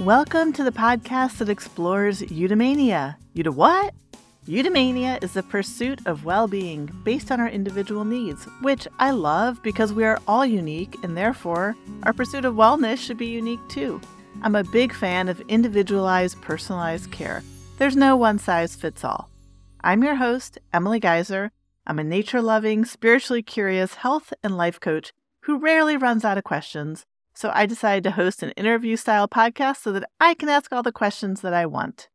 Welcome to the podcast that explores eudaimonia. Euda what? Eudaimonia is the pursuit of well being based on our individual needs, which I love because we are all unique and therefore our pursuit of wellness should be unique too. I'm a big fan of individualized, personalized care. There's no one size fits all. I'm your host, Emily Geizer. I'm a nature loving, spiritually curious health and life coach who rarely runs out of questions so I decided to host an interview style podcast so that I can ask all the questions that I want.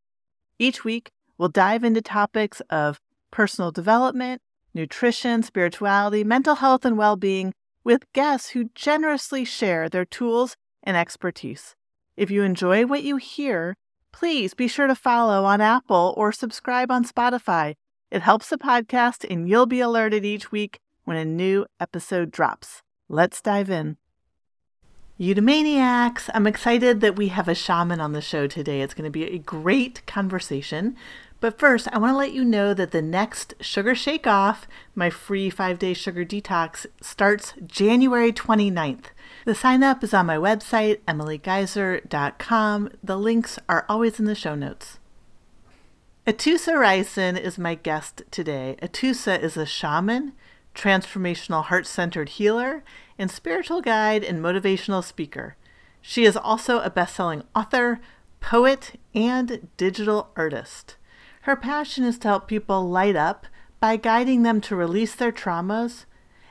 Each week, we'll dive into topics of personal development, nutrition, spirituality, mental health, and well being with guests who generously share their tools and expertise. If you enjoy what you hear, please be sure to follow on Apple or subscribe on Spotify. It helps the podcast, and you'll be alerted each week when a new episode drops. Let's dive in. Eudaimoniacs! I'm excited that we have a shaman on the show today. It's going to be a great conversation. But first, I want to let you know that the next Sugar Shake Off, my free five day sugar detox, starts January 29th. The sign up is on my website, emilygeizer.com. The links are always in the show notes. Atousa Raissyan is my guest today. Atousa is a shaman, transformational heart centered healer, and spiritual guide and motivational speaker. She is also a best selling author, poet, and digital artist. Her passion is to help people light up by guiding them to release their traumas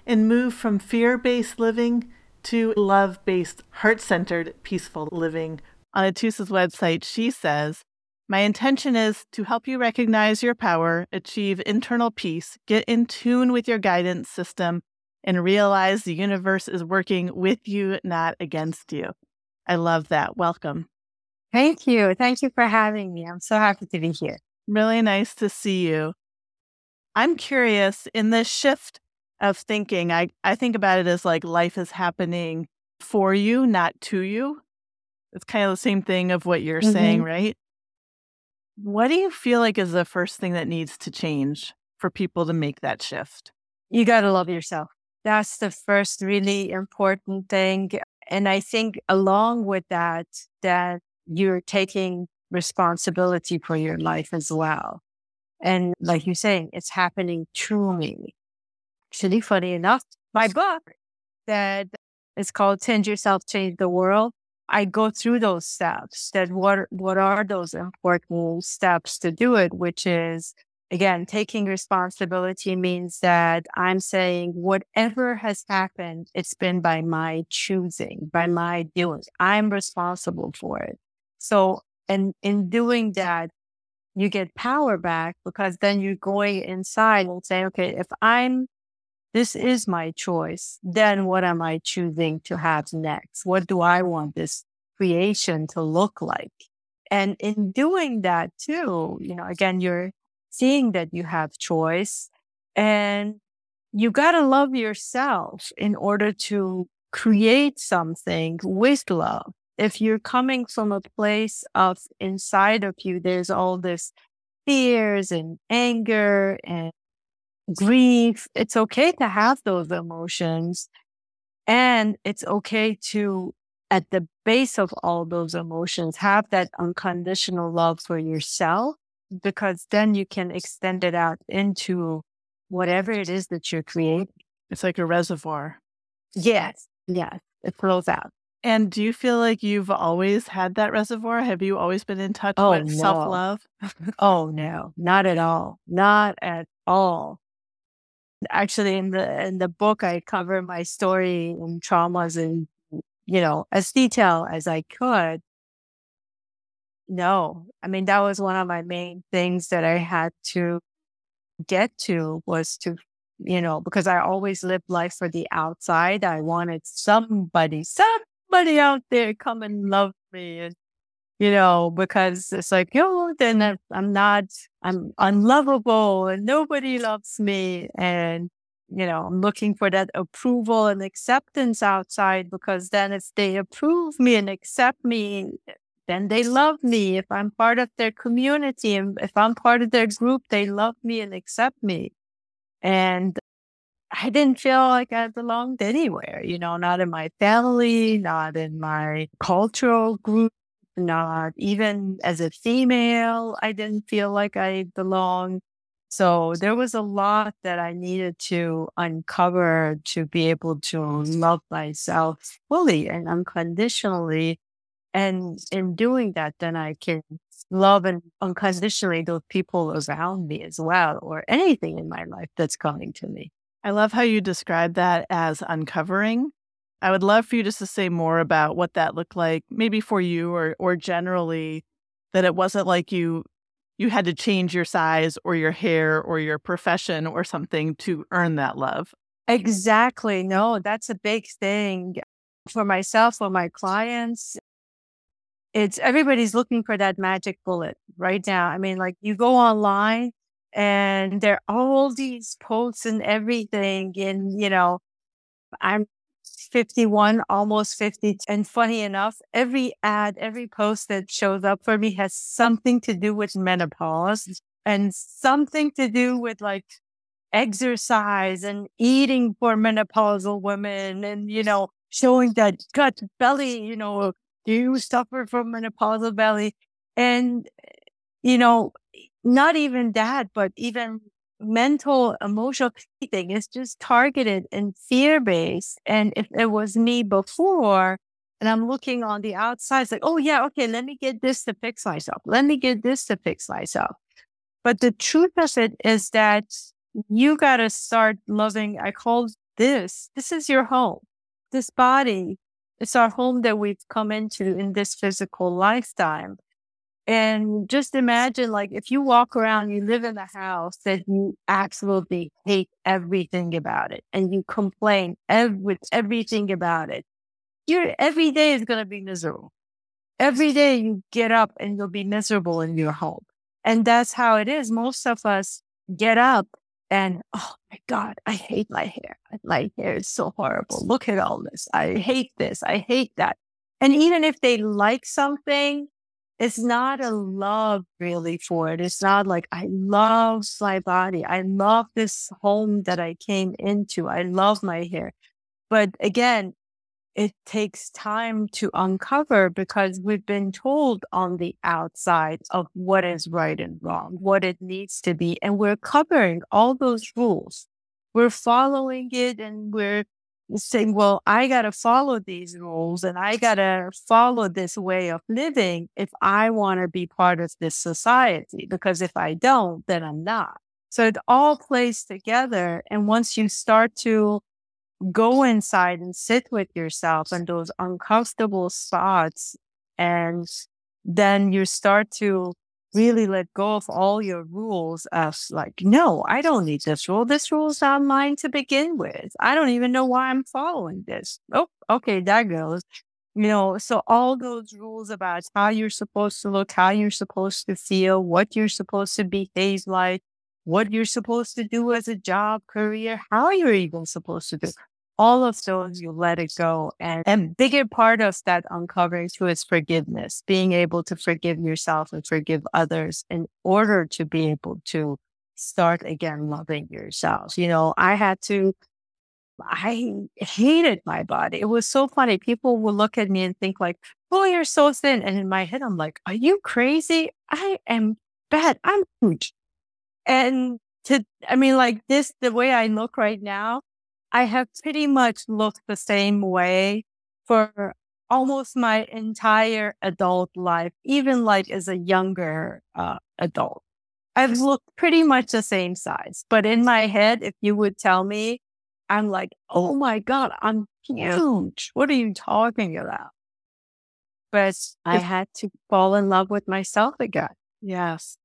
and move from fear based living to love based, heart centered, peaceful living. On Atousa's website, she says, My intention is to help you recognize your power, achieve internal peace, get in tune with your guidance system, and realize the universe is working with you, not against you. I love that. Welcome. Thank you. Thank you for having me. I'm so happy to be here. Really nice to see you. I'm curious in this shift of thinking, I, I think about it as like life is happening for you, not to you. It's kind of the same thing of what you're mm-hmm. saying, right? What do you feel like is the first thing that needs to change for people to make that shift? You got to love yourself. That's the first really important thing. And I think along with that, that you're taking responsibility for your life as well. And like you're saying, it's happening to me. Actually, funny enough, my book that is called Change Yourself, Change the World. I go through those steps that what, what are those important steps to do it, which is again, taking responsibility means that I'm saying whatever has happened, it's been by my choosing, by my doing. I'm responsible for it. So, and in doing that, you get power back because then you're going inside and saying, okay, if I'm, this is my choice, then what am I choosing to have next? What do I want this creation to look like? And in doing that too, you know, again, you're seeing that you have choice and you got to love yourself in order to create something with love. If you're coming from a place of inside of you, there's all this fears and anger and grief. It's okay to have those emotions. And it's okay to, at the base of all those emotions, have that unconditional love for yourself because then you can extend it out into whatever it is that you're creating. It's like a reservoir. Yes. Yes. It flows out. And do you feel like you've always had that reservoir? Have you always been in touch oh, with no. self love? oh, no, not at all. Not at all. Actually, in the in the book, I cover my story and traumas in you know as detail as I could. No, I mean, that was one of my main things that I had to get to was to, you know, because I always lived life for the outside. I wanted somebody, somebody out there come and love me. And, you know, because it's like, yo, then I'm not, I'm unlovable and nobody loves me. And, you know, I'm looking for that approval and acceptance outside because then if they approve me and accept me, then they love me. If I'm part of their community and if I'm part of their group, they love me and accept me. And I didn't feel like I belonged anywhere, you know, not in my family, not in my cultural group, not. Even as a female, I didn't feel like I belonged. So there was a lot that I needed to uncover to be able to love myself fully and unconditionally. And in doing that, then I can love and unconditionally those people around me as well, or anything in my life that's coming to me. I love how you describe that as uncovering. I would love for you just to say more about what that looked like, maybe for you or or generally, that it wasn't like you you had to change your size or your hair or your profession or something to earn that love. Exactly. No, that's a big thing for myself, for my clients. It's everybody's looking for that magic bullet right now. I mean, like you go online and there are all these posts and everything. And, you know, I'm 51, almost 50. And funny enough, every ad, every post that shows up for me has something to do with menopause and something to do with like exercise and eating for menopausal women and, you know, showing that gut belly, you know, do you suffer from menopausal belly? And, you know, not even that, but even mental, emotional thing is just targeted and fear based. And if it was me before, and I'm looking on the outside, it's like, oh, yeah, okay, let me get this to fix myself. Let me get this to fix myself. But the truth of it is that you got to start loving. I call this, this is your home. This body, it's our home that we've come into in this physical lifetime. And just imagine, like, if you walk around, you live in a house that you absolutely hate everything about it, and you complain ev- with everything about it. Your every day is going to be miserable. Every day you get up and you'll be miserable in your home, and that's how it is. Most of us get up and oh my god, I hate my hair. My hair is so horrible. Look at all this. I hate this. I hate that. And even if they like something, it's not a love really for it. It's not like I love my body. I love this home that I came into. I love my hair. But again, it takes time to uncover because we've been told on the outside of what is right and wrong, what it needs to be. And we're covering all those rules. We're following it and we're saying, well, I got to follow these rules and I got to follow this way of living if I want to be part of this society. Because if I don't, then I'm not. So it all plays together. And once you start to go inside and sit with yourself and those uncomfortable spots, and then you start to really let go of all your rules of like, no, I don't need this rule. This rule's not mine to begin with. I don't even know why I'm following this. Oh, okay, that goes. You know, so all those rules about how you're supposed to look, how you're supposed to feel, what you're supposed to behave like, what you're supposed to do as a job, career, how you're even supposed to do all of those you let it go and and bigger part of that uncovering too is forgiveness being able to forgive yourself and forgive others in order to be able to start again loving yourself you know i had to i hated my body. It was so funny people would look at me and think like oh you're so thin and in my head i'm like are you crazy? I am bad i'm huge. And to i mean like this the way i look right now I have pretty much looked the same way for almost my entire adult life, even like as a younger uh, adult. I've looked pretty much the same size, but in my head, if you would tell me, I'm like, oh my God, I'm huge. What are you talking about? But I had to fall in love with myself again. Yes.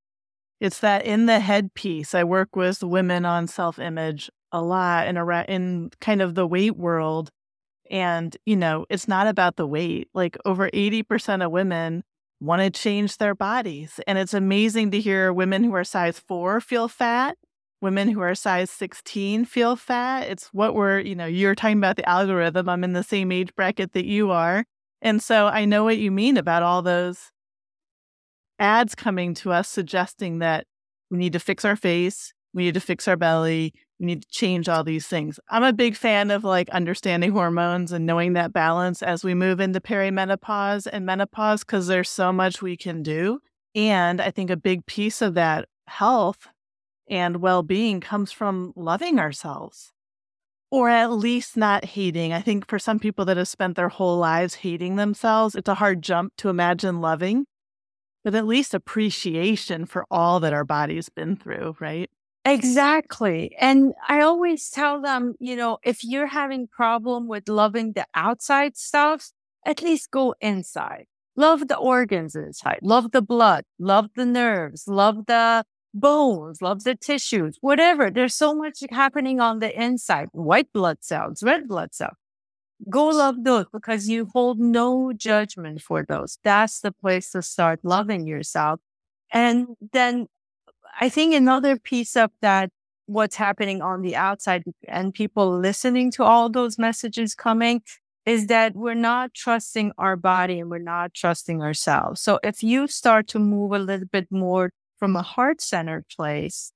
It's that in the head piece. I work with women on self image a lot in a in kind of the weight world and you know it's not about the weight like over 80% of women want to change their bodies and it's amazing to hear women who are size 4 feel fat women who are size 16 feel fat it's what we're you know you're talking about the algorithm i'm in the same age bracket that you are and so i know what you mean about all those ads coming to us suggesting that we need to fix our face we need to fix our belly need to change all these things. I'm a big fan of like understanding hormones and knowing that balance as we move into perimenopause and menopause because there's so much we can do. And I think a big piece of that health and well being comes from loving ourselves or at least not hating. I think for some people that have spent their whole lives hating themselves, it's a hard jump to imagine loving, but at least appreciation for all that our body's been through, right? Exactly. And I always tell them, you know, if you're having problem with loving the outside stuff, at least go inside. Love the organs inside. Love the blood. Love the nerves. Love the bones. Love the tissues. Whatever. There's so much happening on the inside. White blood cells, red blood cells. Go love those because you hold no judgment for those. That's the place to start loving yourself. And then I think another piece of that, what's happening on the outside and people listening to all those messages coming is that we're not trusting our body and we're not trusting ourselves. So if you start to move a little bit more from a heart centered place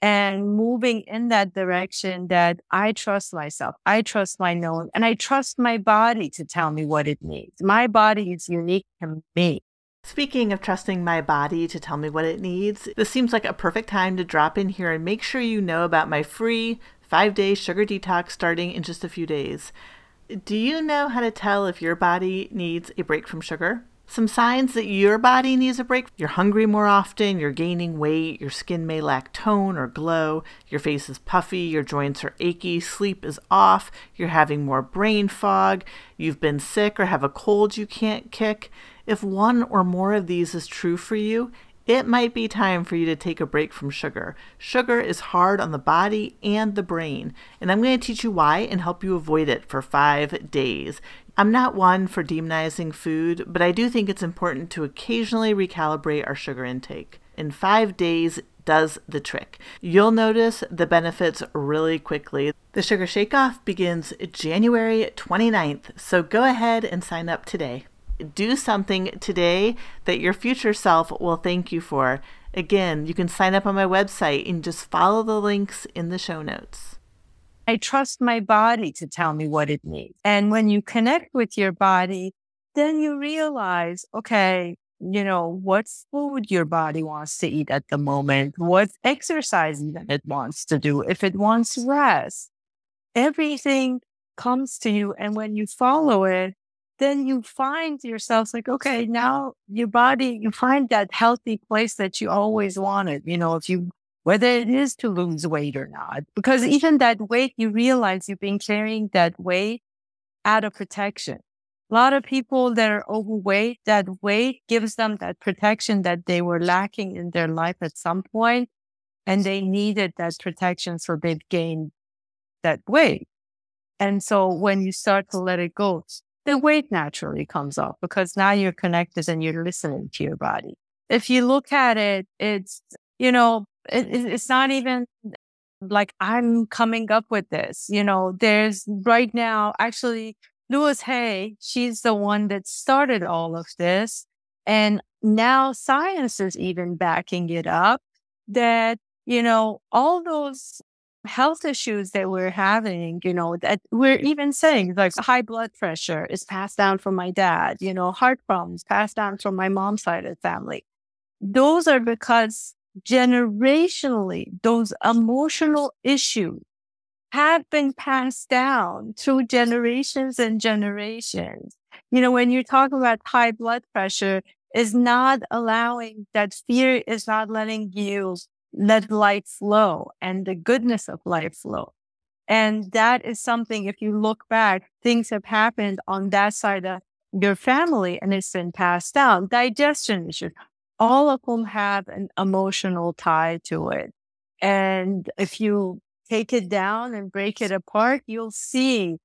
and moving in that direction that I trust myself, I trust my knowing, and I trust my body to tell me what it needs. My body is unique to me. Speaking of trusting my body to tell me what it needs, this seems like a perfect time to drop in here and make sure you know about my free five day sugar detox starting in just a few days. Do you know how to tell if your body needs a break from sugar? Some signs that your body needs a break. You're hungry more often, you're gaining weight, your skin may lack tone or glow, your face is puffy, your joints are achy, sleep is off, you're having more brain fog, you've been sick or have a cold you can't kick. If one or more of these is true for you, it might be time for you to take a break from sugar. Sugar is hard on the body and the brain, and I'm going to teach you why and help you avoid it for five days. I'm not one for demonizing food, but I do think it's important to occasionally recalibrate our sugar intake. In five days, does the trick. You'll notice the benefits really quickly. The Sugar Shake Off begins January 29th, so go ahead and sign up today do something today that your future self will thank you for. Again, you can sign up on my website and just follow the links in the show notes. I trust my body to tell me what it needs. Mm. And when you connect with your body, then you realize, okay, you know, what food your body wants to eat at the moment, what exercise that it wants to do, if it wants rest. Everything comes to you. And when you follow it, then you find yourself like, okay, now your body, you find that healthy place that you always wanted. You know, if you, whether it is to lose weight or not, because even that weight, you realize you've been carrying that weight out of protection. A lot of people that are overweight, that weight gives them that protection that they were lacking in their life at some point, and they needed that protection so they'd gain that weight. And so when you start to let it go, the weight naturally comes off because now you're connected and you're listening to your body. If you look at it, it's, you know, it, it's not even like I'm coming up with this. You know, there's right now, actually, Louise Hay, she's the one that started all of this. And now science is even backing it up that, you know, all those health issues that we're having, you know, that we're even saying like high blood pressure is passed down from my dad, you know, heart problems passed down from my mom's side of the family. Those are because generationally, those emotional issues have been passed down through generations and generations. You know, when you're talking about high blood pressure, is not allowing that fear is not letting you let life flow and the goodness of life flow. And that is something, if you look back, things have happened on that side of your family and it's been passed down. Digestion issues, all of them have an emotional tie to it. And if you take it down and break it apart, you'll see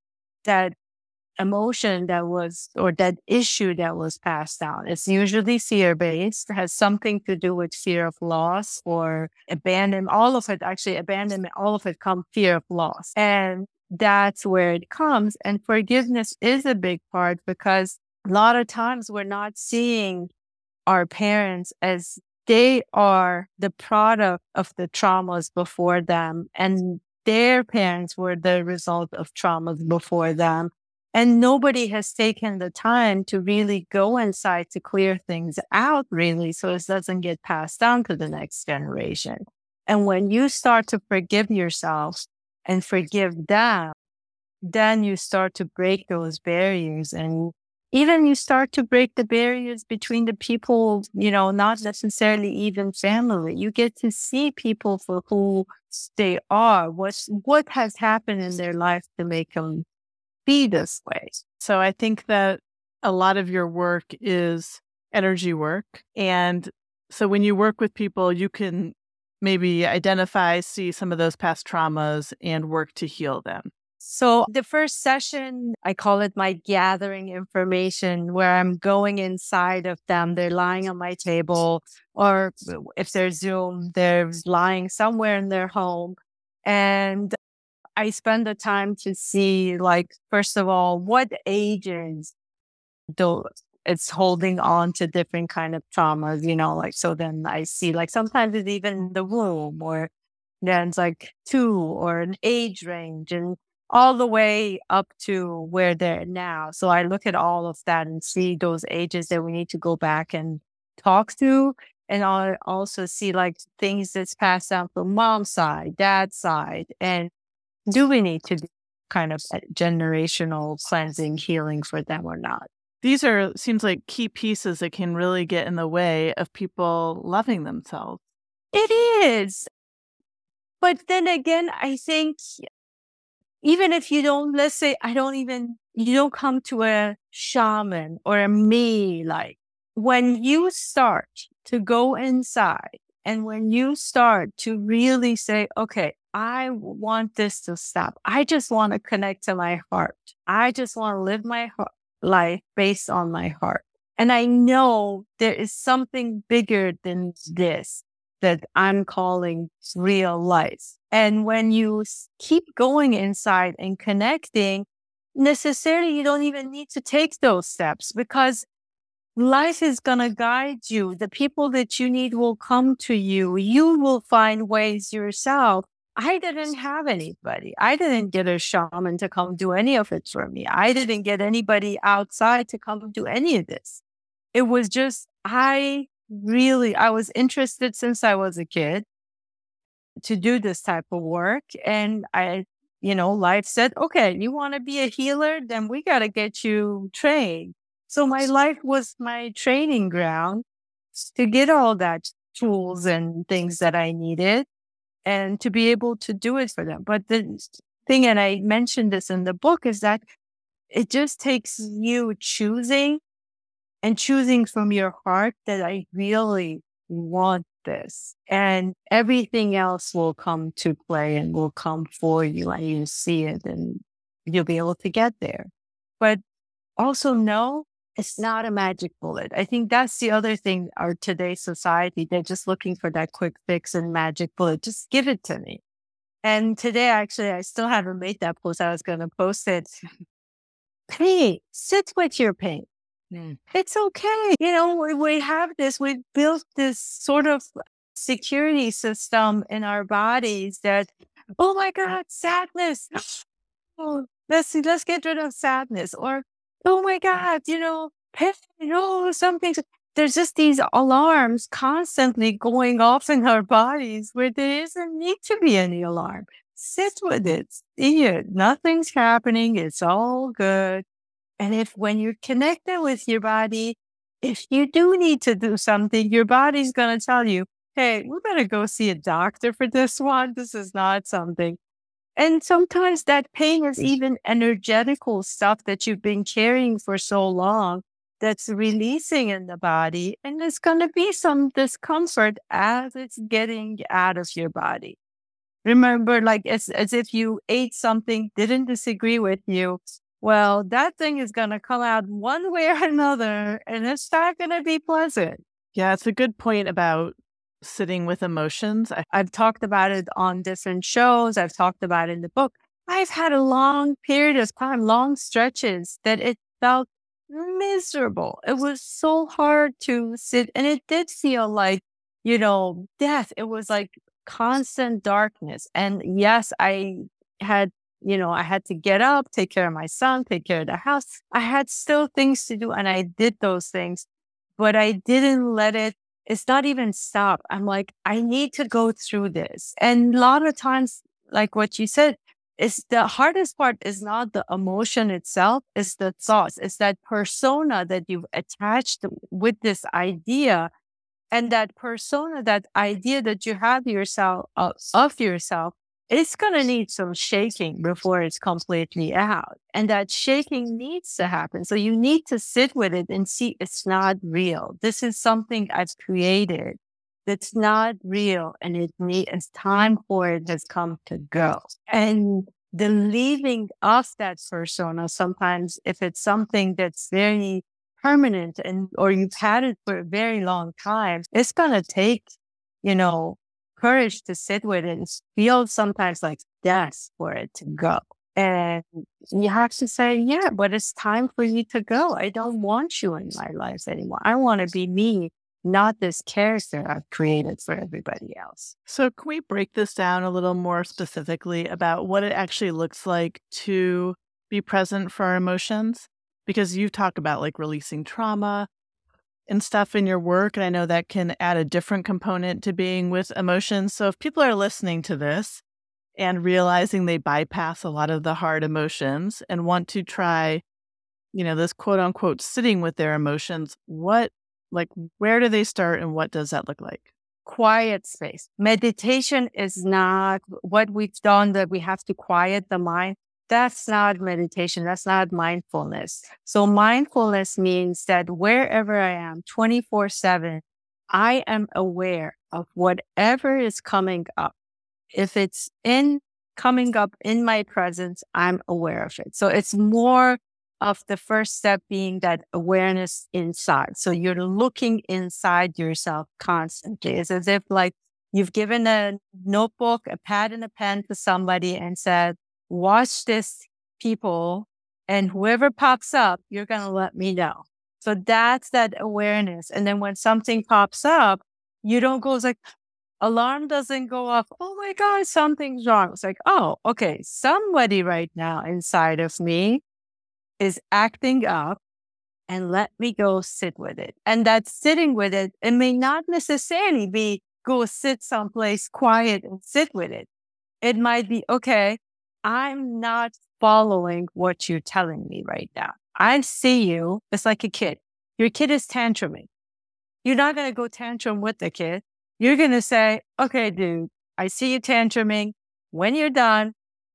that emotion that was or that issue that was passed down. It's usually fear based, has something to do with fear of loss or abandonment. All of it actually abandonment, all of it comes fear of loss. And that's where it comes. And forgiveness is a big part because a lot of times we're not seeing our parents as they are the product of the traumas before them and their parents were the result of traumas before them. And nobody has taken the time to really go inside to clear things out, really, so it doesn't get passed down to the next generation. And when you start to forgive yourself and forgive them, then you start to break those barriers and even you start to break the barriers between the people, you know, not necessarily even family. You get to see people for who they are, what what has happened in their life to make them be this way. So I think that a lot of your work is energy work. And so when you work with people, you can maybe identify, see some of those past traumas and work to heal them. So the first session, I call it my gathering information, where I'm going inside of them. They're lying on my table, or if they're Zoom, they're lying somewhere in their home. And I spend the time to see, like, first of all, what ages do it's holding on to different kind of traumas, you know, like, so then I see, like, sometimes it's even the womb, or then it's like two or an age range. And all the way up to where they're now. So I look at all of that and see those ages that we need to go back and talk to. And I also see like things that's passed down from mom's side, dad's side. And do we need to do kind of generational cleansing healing for them or not? These are seems like key pieces that can really get in the way of people loving themselves. It is. But then again, I think even if you don't, let's say, I don't even, you don't come to a shaman or a me, like when you start to go inside and when you start to really say, okay, I want this to stop. I just want to connect to my heart. I just want to live my heart, life based on my heart. And I know there is something bigger than this that I'm calling real life. And when you keep going inside and connecting, necessarily you don't even need to take those steps because life is going to guide you. The people that you need will come to you. You will find ways yourself. I didn't have anybody. I didn't get a shaman to come do any of it for me. I didn't get anybody outside to come do any of this. It was just, I really, I was interested since I was a kid to do this type of work. And I, you know, life said, okay, you want to be a healer? Then we got to get you trained. So my life was my training ground to get all that tools and things that I needed and to be able to do it for them. But the thing, and I mentioned this in the book, is that it just takes you choosing and choosing from your heart that I really want this and everything else will come to play and will come for you and you see it and you'll be able to get there. But also know it's not a magic bullet. I think that's the other thing our today's society, they're just looking for that quick fix and magic bullet. Just give it to me. And today, actually, I still haven't made that post. I was going to post it. Pain, sit with your pain. Mm. It's okay. You know, we, we have this, we built this sort of security system in our bodies that, oh my God, sadness. Oh, let's let's get rid of sadness. Or, oh my God, you know, pain, oh, something. There's just these alarms constantly going off in our bodies where there isn't need to be any alarm. Sit with it. See it. Nothing's happening. It's all good. And if when you're connected with your body, if you do need to do something, your body's going to tell you, hey, we better go see a doctor for this one. This is not something. And sometimes that pain is even energetical stuff that you've been carrying for so long that's releasing in the body. And there's going to be some discomfort as it's getting out of your body. Remember, like it's as if you ate something, didn't disagree with you, well, that thing is going to come out one way or another, and it's not going to be pleasant. Yeah, it's a good point about sitting with emotions. I- I've talked about it on different shows, I've talked about it in the book. I've had a long period of time, long stretches that it felt miserable. It was so hard to sit, and it did feel like, you know, death. It was like constant darkness. And yes, I had, you know, I had to get up, take care of my son, take care of the house. I had still things to do and I did those things, but I didn't let it, it's not even stop. I'm like, I need to go through this. And a lot of times, like what you said, is the hardest part is not the emotion itself, it's the thoughts, it's that persona that you've attached with this idea. And that persona, that idea that you have yourself uh, of yourself, it's going to need some shaking before it's completely out. And that shaking needs to happen. So you need to sit with it and see it's not real. This is something I've created that's not real and it needs time for it has come to go. And the leaving of that persona sometimes if it's something that's very permanent and or you've had it for a very long time, it's gonna take, you know, courage to sit with it. It feels sometimes like death for it to go. And you have to say, yeah, but it's time for you to go. I don't want you in my life anymore. I want to be me not this character I've created for everybody else. So, can we break this down a little more specifically about what it actually looks like to be present for our emotions? Because you talk about like releasing trauma and stuff in your work. And I know that can add a different component to being with emotions. So, if people are listening to this and realizing they bypass a lot of the hard emotions and want to try, you know, this quote unquote sitting with their emotions, what like, where do they start and what does that look like? Quiet space. Meditation is not what we've done that we have to quiet the mind. That's not meditation. That's not mindfulness. So mindfulness means that wherever I am 24 seven, I am aware of whatever is coming up. If it's in coming up in my presence, I'm aware of it. So it's more of the first step being that awareness inside. So you're looking inside yourself constantly. It's as if like you've given a notebook, a pad and a pen to somebody and said, watch this people and whoever pops up, you're going to let me know. So that's that awareness. And then when something pops up, you don't go like, alarm doesn't go off. Oh my God, something's wrong. It's like, oh, okay, somebody right now inside of me is acting up and let me go sit with it. And that sitting with it, it may not necessarily be go sit someplace quiet and sit with it. It might be, okay, I'm not following what you're telling me right now. I see you. It's like a kid. Your kid is tantruming. You're not going to go tantrum with the kid. You're going to say, okay, dude, I see you tantruming. When you're done,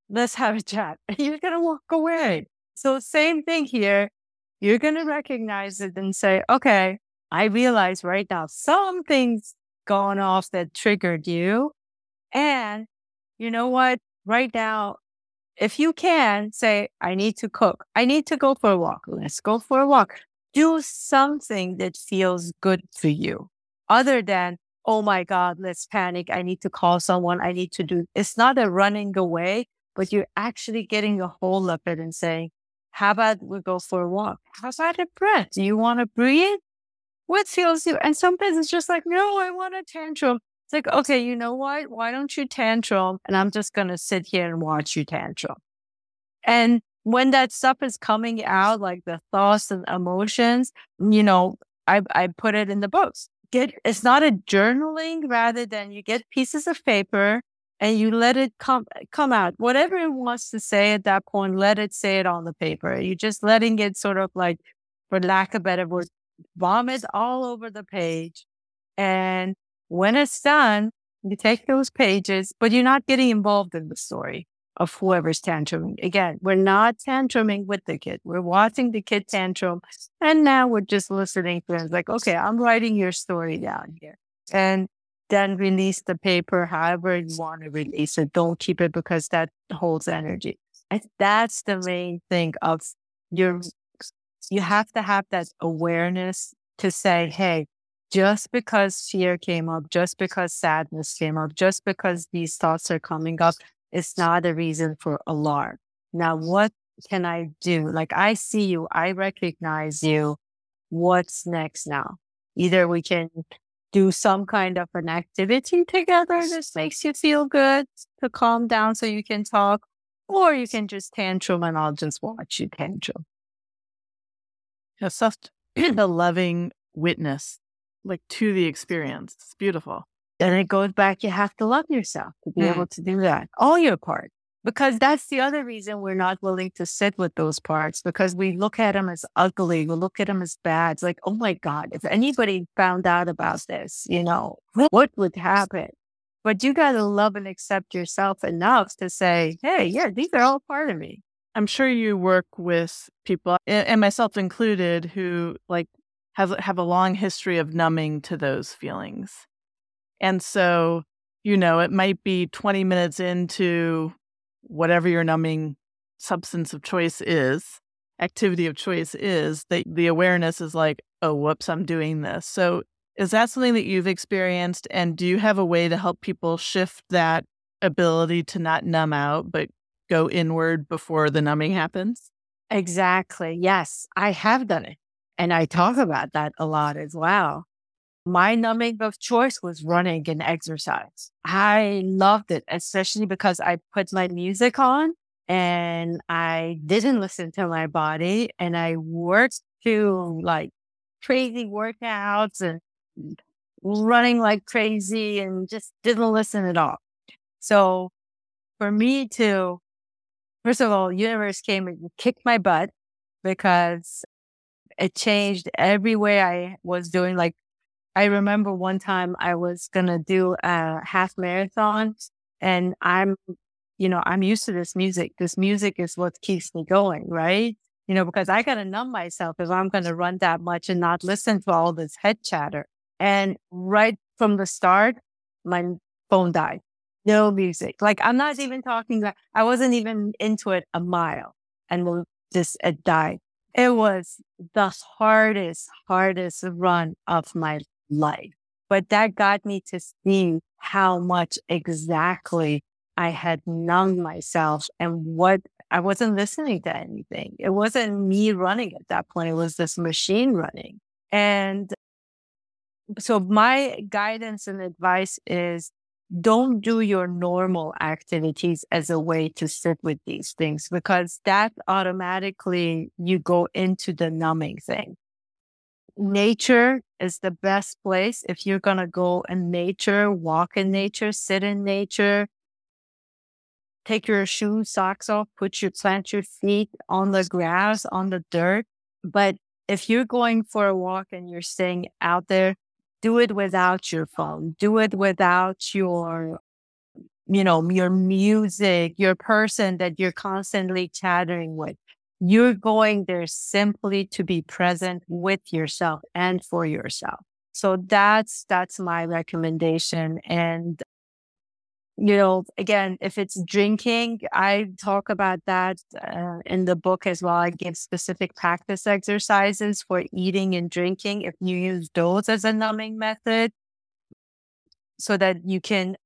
let's have a chat. You're going to walk away. So same thing here. You're going to recognize it and say, okay, I realize right now something's gone off that triggered you. And you know what? Right now, if you can say, I need to cook, I need to go for a walk. Let's go for a walk. Do something that feels good to you other than, oh my God, let's panic. I need to call someone. I need to do. It's not a running away, but you're actually getting a hold of it and saying, how about we go for a walk? How about a breath? Do you want to breathe? What feels you? And sometimes it's just like, no, I want a tantrum. It's like, okay, you know what? Why don't you tantrum? And I'm just going to sit here and watch you tantrum. And when that stuff is coming out, like the thoughts and emotions, mm, you know, I, I put it in the books. Get, it's not a journaling rather than you get pieces of paper and you let it come come out whatever it wants to say at that point let it say it on the paper you're just letting it sort of like for lack of better words vomit all over the page and when it's done you take those pages but you're not getting involved in the story of whoever's tantruming again we're not tantruming with the kid we're watching the kid tantrum and now we're just listening to it's like okay i'm writing your story down here and then release the paper however you want to release it. Don't keep it because that holds energy. And that's the main thing of your, you have to have that awareness to say, hey, just because fear came up, just because sadness came up, just because these thoughts are coming up, it's not a reason for alarm. Now, what can I do? Like, I see you, I recognize you. What's next now? Either we can do some kind of an activity together that makes you feel good to calm down so you can talk, or you can just tantrum and I'll just watch you tantrum. Yeah, such a loving witness, like to the experience. It's beautiful. And it goes back, you have to love yourself to be mm. able to do that. All your parts, because that's the other reason we're not willing to sit with those parts because we look at them as ugly. We look at them as bad. It's like, oh my God, if anybody found out about this, you know, what would happen? But you got to love and accept yourself enough to say, hey, yeah, these are all part of me. I'm sure you work with people, and myself included, who like have have a long history of numbing to those feelings. And so, you know, it might be 20 minutes into whatever your numbing substance of choice is, activity of choice is, that the awareness is like, oh, whoops, I'm doing this. So is that something that you've experienced? And do you have a way to help people shift that ability to not numb out, but go inward before the numbing happens? Exactly. Yes, I have done it. And I talk about that a lot as well. My numbing of choice was running and exercise. I loved it, especially because I put my music on and I didn't listen to my body and I worked through like crazy workouts and running like crazy and just didn't listen at all. So for me to, first of all, universe came and kicked my butt because it changed every way I was doing. Like I remember one time I was going to do a half marathon and I'm, you know, I'm used to this music. This music is what keeps me going, right? You know, because I got to numb myself if I'm going to run that much and not listen to all this head chatter. And right from the start, my phone died. No music. Like I'm not even talking I wasn't even into it a mile and will just it died. It was the hardest, hardest run of my life. But that got me to see how much exactly I had numbed myself and what I wasn't listening to anything. It wasn't me running at that point. It was this machine running. And so my guidance and advice is don't do your normal activities as a way to sit with these things because that automatically you go into the numbing thing nature is the best place if you're going to go in nature, walk in nature, sit in nature, take your shoes, socks off, put your plant your feet on the grass, on the dirt. But if you're going for a walk and you're staying out there, do it without your phone. Do it without your you know, your music, your person that you're constantly chattering with. You're going there simply to be present with yourself and for yourself. So that's, that's my recommendation. And, you know, again, if it's drinking, I talk about that uh, in the book as well. I give specific practice exercises for eating and drinking. If you use those as a numbing method, so that you can,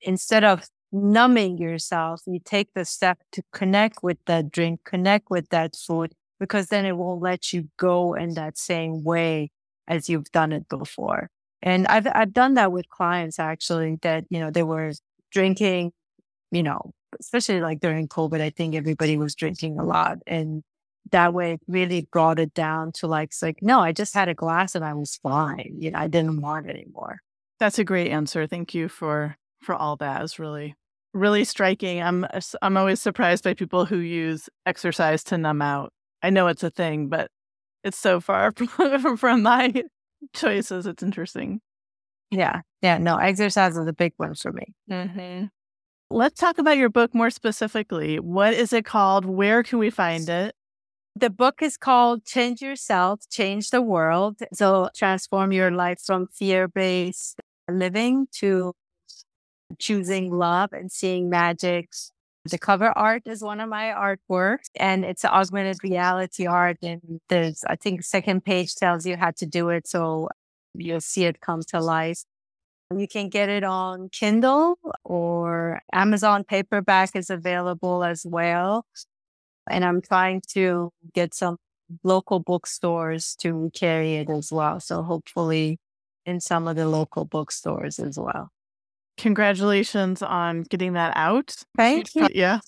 instead of numbing yourself, you take the step to connect with that drink, connect with that food, because then it won't let you go in that same way as you've done it before. And I've I've done that with clients actually that, you know, they were drinking, you know, especially like during COVID, I think everybody was drinking a lot. And that way it really brought it down to like, it's like, no, I just had a glass and I was fine. You know, I didn't want anymore. That's a great answer. Thank you for for all that is really really striking. I'm I'm always surprised by people who use exercise to numb out. I know it's a thing, but it's so far from from my choices. It's interesting. Yeah, yeah. No, exercise is a big one for me. Mm-hmm. Let's talk about your book more specifically. What is it called? Where can we find it? The book is called Change Yourself, Change the World. So transform your life from fear based living to choosing love and seeing magic. The cover art is one of my artworks and it's augmented reality art. And there's, I think, second page tells you how to do it. So you'll see it come to life. You can get it on Kindle or Amazon paperback is available as well. And I'm trying to get some local bookstores to carry it as well. So hopefully in some of the local bookstores as well. Congratulations on getting that out. Thank you. Yeah.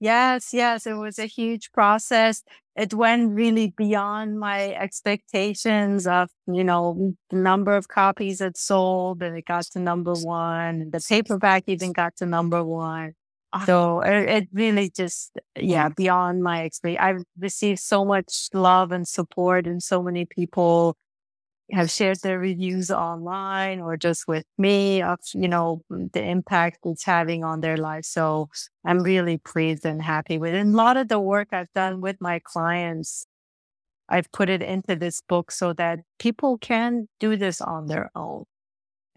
Yes, yes, it was a huge process. It went really beyond my expectations of, you know, the number of copies it sold and it got to number one. The paperback even got to number one. Ah. So it, it really just, yeah, mm. beyond my expectations. I've received so much love and support and so many people have shared their reviews online or just with me of you know mm, the impact it's having on their life so i'm really pleased and happy with it. And a lot of the work i've done with my clients i've put it into this book so that people can do this on their own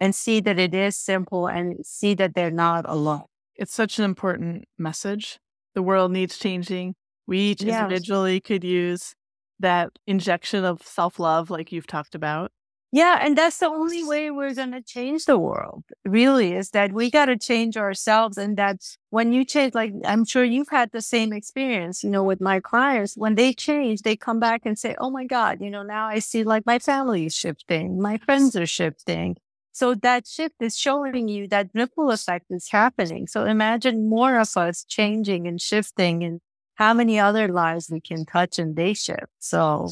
and see that it is simple and see that they're not alone. It's such an important message. The world needs changing. We each yes. individually could use that injection of self love, like you've talked about. Yeah, and that's the only way we're going to change the world, really, is that we got to change ourselves. And that's when you change, like I'm sure you've had the same experience, you know, with my clients. When they change, they come back and say, Oh my God, you know, now I see like my family is shifting, my friends are shifting. So that shift is showing you that ripple effect is happening. So imagine more of us changing and shifting and how many other lives we can touch and they shift. So,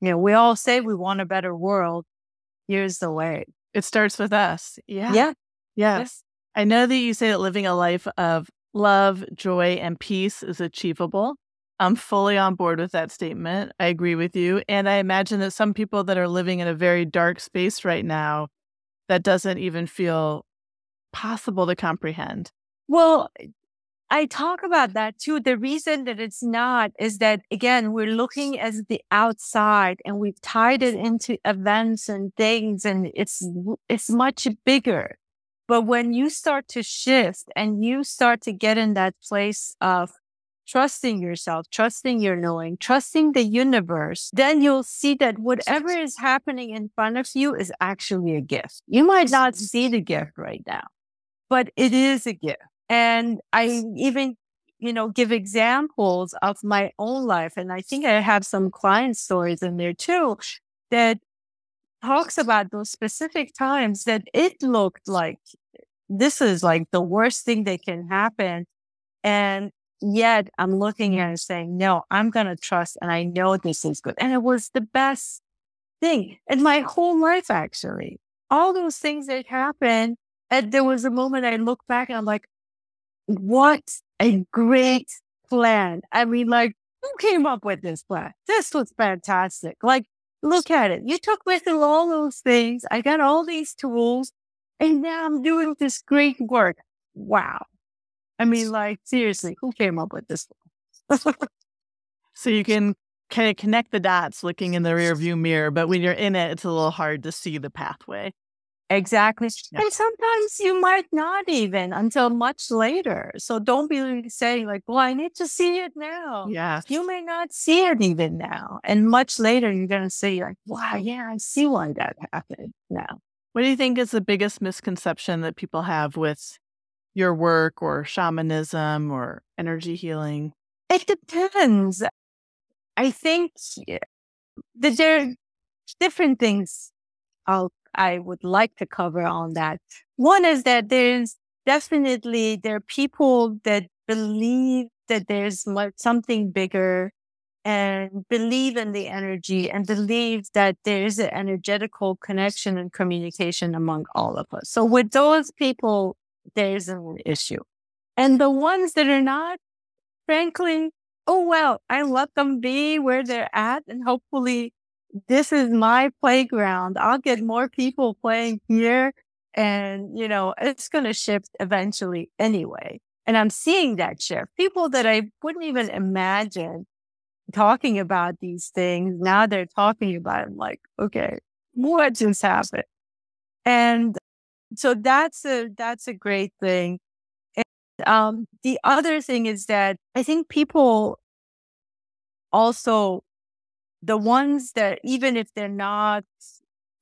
you know, we all say we want a better world. Here's the way. It starts with us. Yeah. Yeah. Yes. yes. I know that you say that living a life of love, joy, and peace is achievable. I'm fully on board with that statement. I agree with you. And I imagine that some people that are living in a very dark space right now, that doesn't even feel possible to comprehend. Well, I talk about that too. The reason that it's not is that again, we're looking as the outside and we've tied it into events and things and it's, it's much bigger. But when you start to shift and you start to get in that place of trusting yourself, trusting your knowing, trusting the universe, then you'll see that whatever is happening in front of you is actually a gift. You might not see the gift right now, but it is a gift. And I even, you know, give examples of my own life. And I think I have some client stories in there too that talks about those specific times that it looked like this is like the worst thing that can happen. And yet I'm looking at it saying, no, I'm going to trust and I know this is good. And it was the best thing in my whole life, actually. All those things that happened. And there was a moment I look back and I'm like, what a great plan. I mean, like, who came up with this plan? This was fantastic. Like, look at it. You took through all those things. I got all these tools and now I'm doing this great work. Wow. I mean, like, seriously, who came up with this? so you can kind of connect the dots looking in the rear view mirror, but when you're in it, it's a little hard to see the pathway. Exactly. Yeah. And sometimes you might not even until much later. So don't be saying like, well, I need to see it now. Yeah. You may not see it even now. And much later, you're going to say like, wow, yeah, I see why that happened now. What do you think is the biggest misconception that people have with your work or shamanism or energy healing? It depends. I think that there are different things I'll I would like to cover on that. One is that there's definitely there are people that believe that there's something bigger and believe in the energy and believe that there is an energetical connection and communication among all of us. So with those people, there's an issue. And the ones that are not, frankly, oh well, I let them be where they're at and hopefully this is my playground. I'll get more people playing here and, you know, it's going to shift eventually anyway. And I'm seeing that shift. People that I wouldn't even imagine talking about these things. Now they're talking about it. like, okay, what just happened? And so that's a, that's a great thing. And, um, the other thing is that I think people also the ones that even if they're not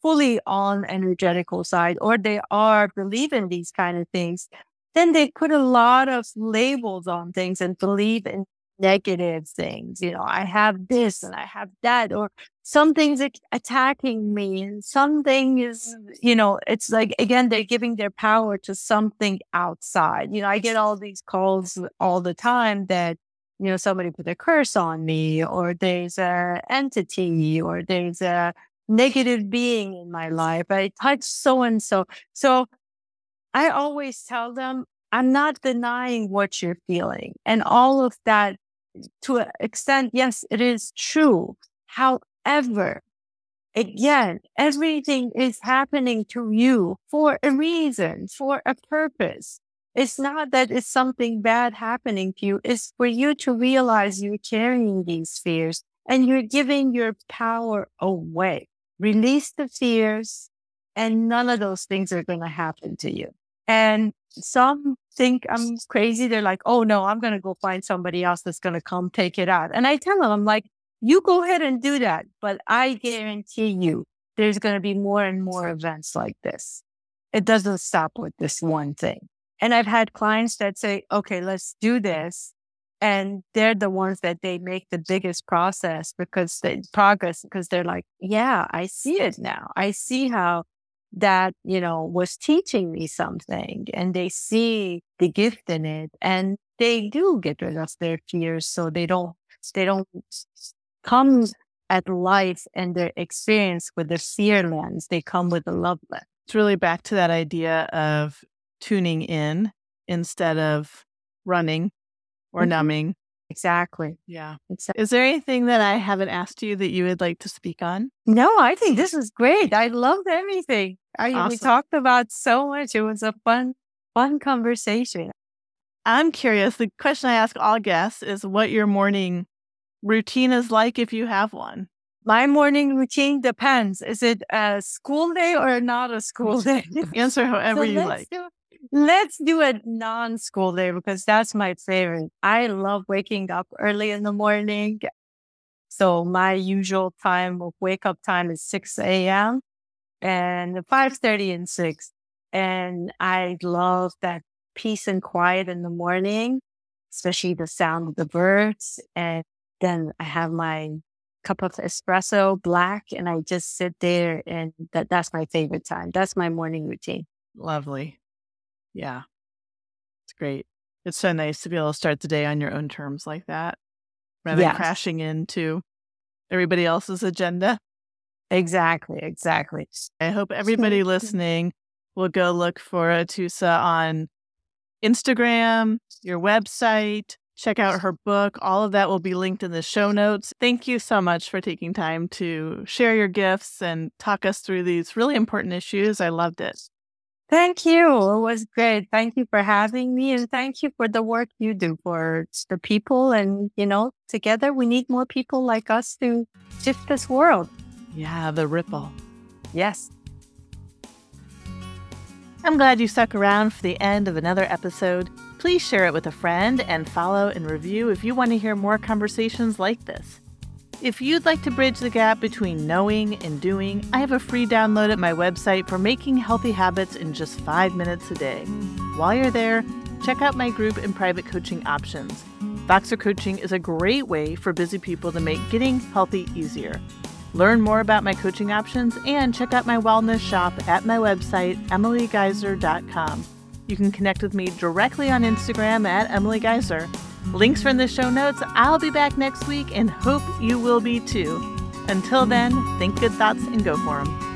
fully on energetical side or they are believe in these kind of things, then they put a lot of labels on things and believe in negative things. You know, I have this and I have that, or something's attacking me and something is, you know, it's like, again, they're giving their power to something outside. You know, I get all these calls all the time that, you know, somebody put a curse on me or there's a entity or there's a negative being in my life. I touch so and so. So I always tell them, I'm not denying what you're feeling. And all of that to an extent, yes, it is true. However, again, everything is happening to you for a reason, for a purpose. It's not that it's something bad happening to you. It's for you to realize you're carrying these fears and you're giving your power away. Release the fears and none of those things are going to happen to you. And some think I'm crazy. They're like, oh no, I'm going to go find somebody else that's going to come take it out. And I tell them, I'm like, you go ahead and do that. But I guarantee you, there's going to be more and more events like this. It doesn't stop with this one thing. And I've had clients that say, okay, let's do this. And they're the ones that they make the biggest process because they progress because they're like, yeah, I see it now. I see how that, you know, was teaching me something and they see the gift in it and they do get rid of their fears. So they don't, they don't come at life and their experience with the fear lens. They come with the love lens. It's really back to that idea of tuning in instead of running or mm-hmm. numbing. Exactly. Yeah. Exactly. Is there anything that I haven't asked you that you would like to speak on? No, I think this is great. I loved everything. I, awesome. We talked about so much. It was a fun, fun conversation. I'm curious. The question I ask all guests is what your morning routine is like if you have one. My morning routine depends. Is it a school day or not a school day? Answer however so you like. Do, Let's do a non school day because that's my favorite. I love waking up early in the morning. So my usual time of wake up time is 6 a.m. and 5.30 and 6. And I love that peace and quiet in the morning, especially the sound of the birds. And then I have my cup of espresso black and I just sit there and that, that's my favorite time. That's my morning routine. Lovely. Yeah. It's great. It's so nice to be able to start the day on your own terms like that rather yes. than crashing into everybody else's agenda. Exactly. Exactly. I hope everybody listening will go look for Atousa on Instagram, your website, check out her book. All of that will be linked in the show notes. Thank you so much for taking time to share your gifts and talk us through these really important issues. I loved it. Thank you. It was great. Thank you for having me and thank you for the work you do for the people. And, you know, together we need more people like us to shift this world. Yeah, the ripple. Yes. I'm glad you stuck around for the end of another episode. Please share it with a friend and follow and review if you want to hear more conversations like this. If you'd like to bridge the gap between knowing and doing, I have a free download at my website for making healthy habits in just five minutes a day. While you're there, check out my group and private coaching options. Voxer Coaching is a great way for busy people to make getting healthy easier. Learn more about my coaching options and check out my wellness shop at my website, emilygeizer.com. You can connect with me directly on Instagram at emilygeizer Links from the show notes. I'll be back next week and hope you will be too. Until then, think good thoughts and go for them.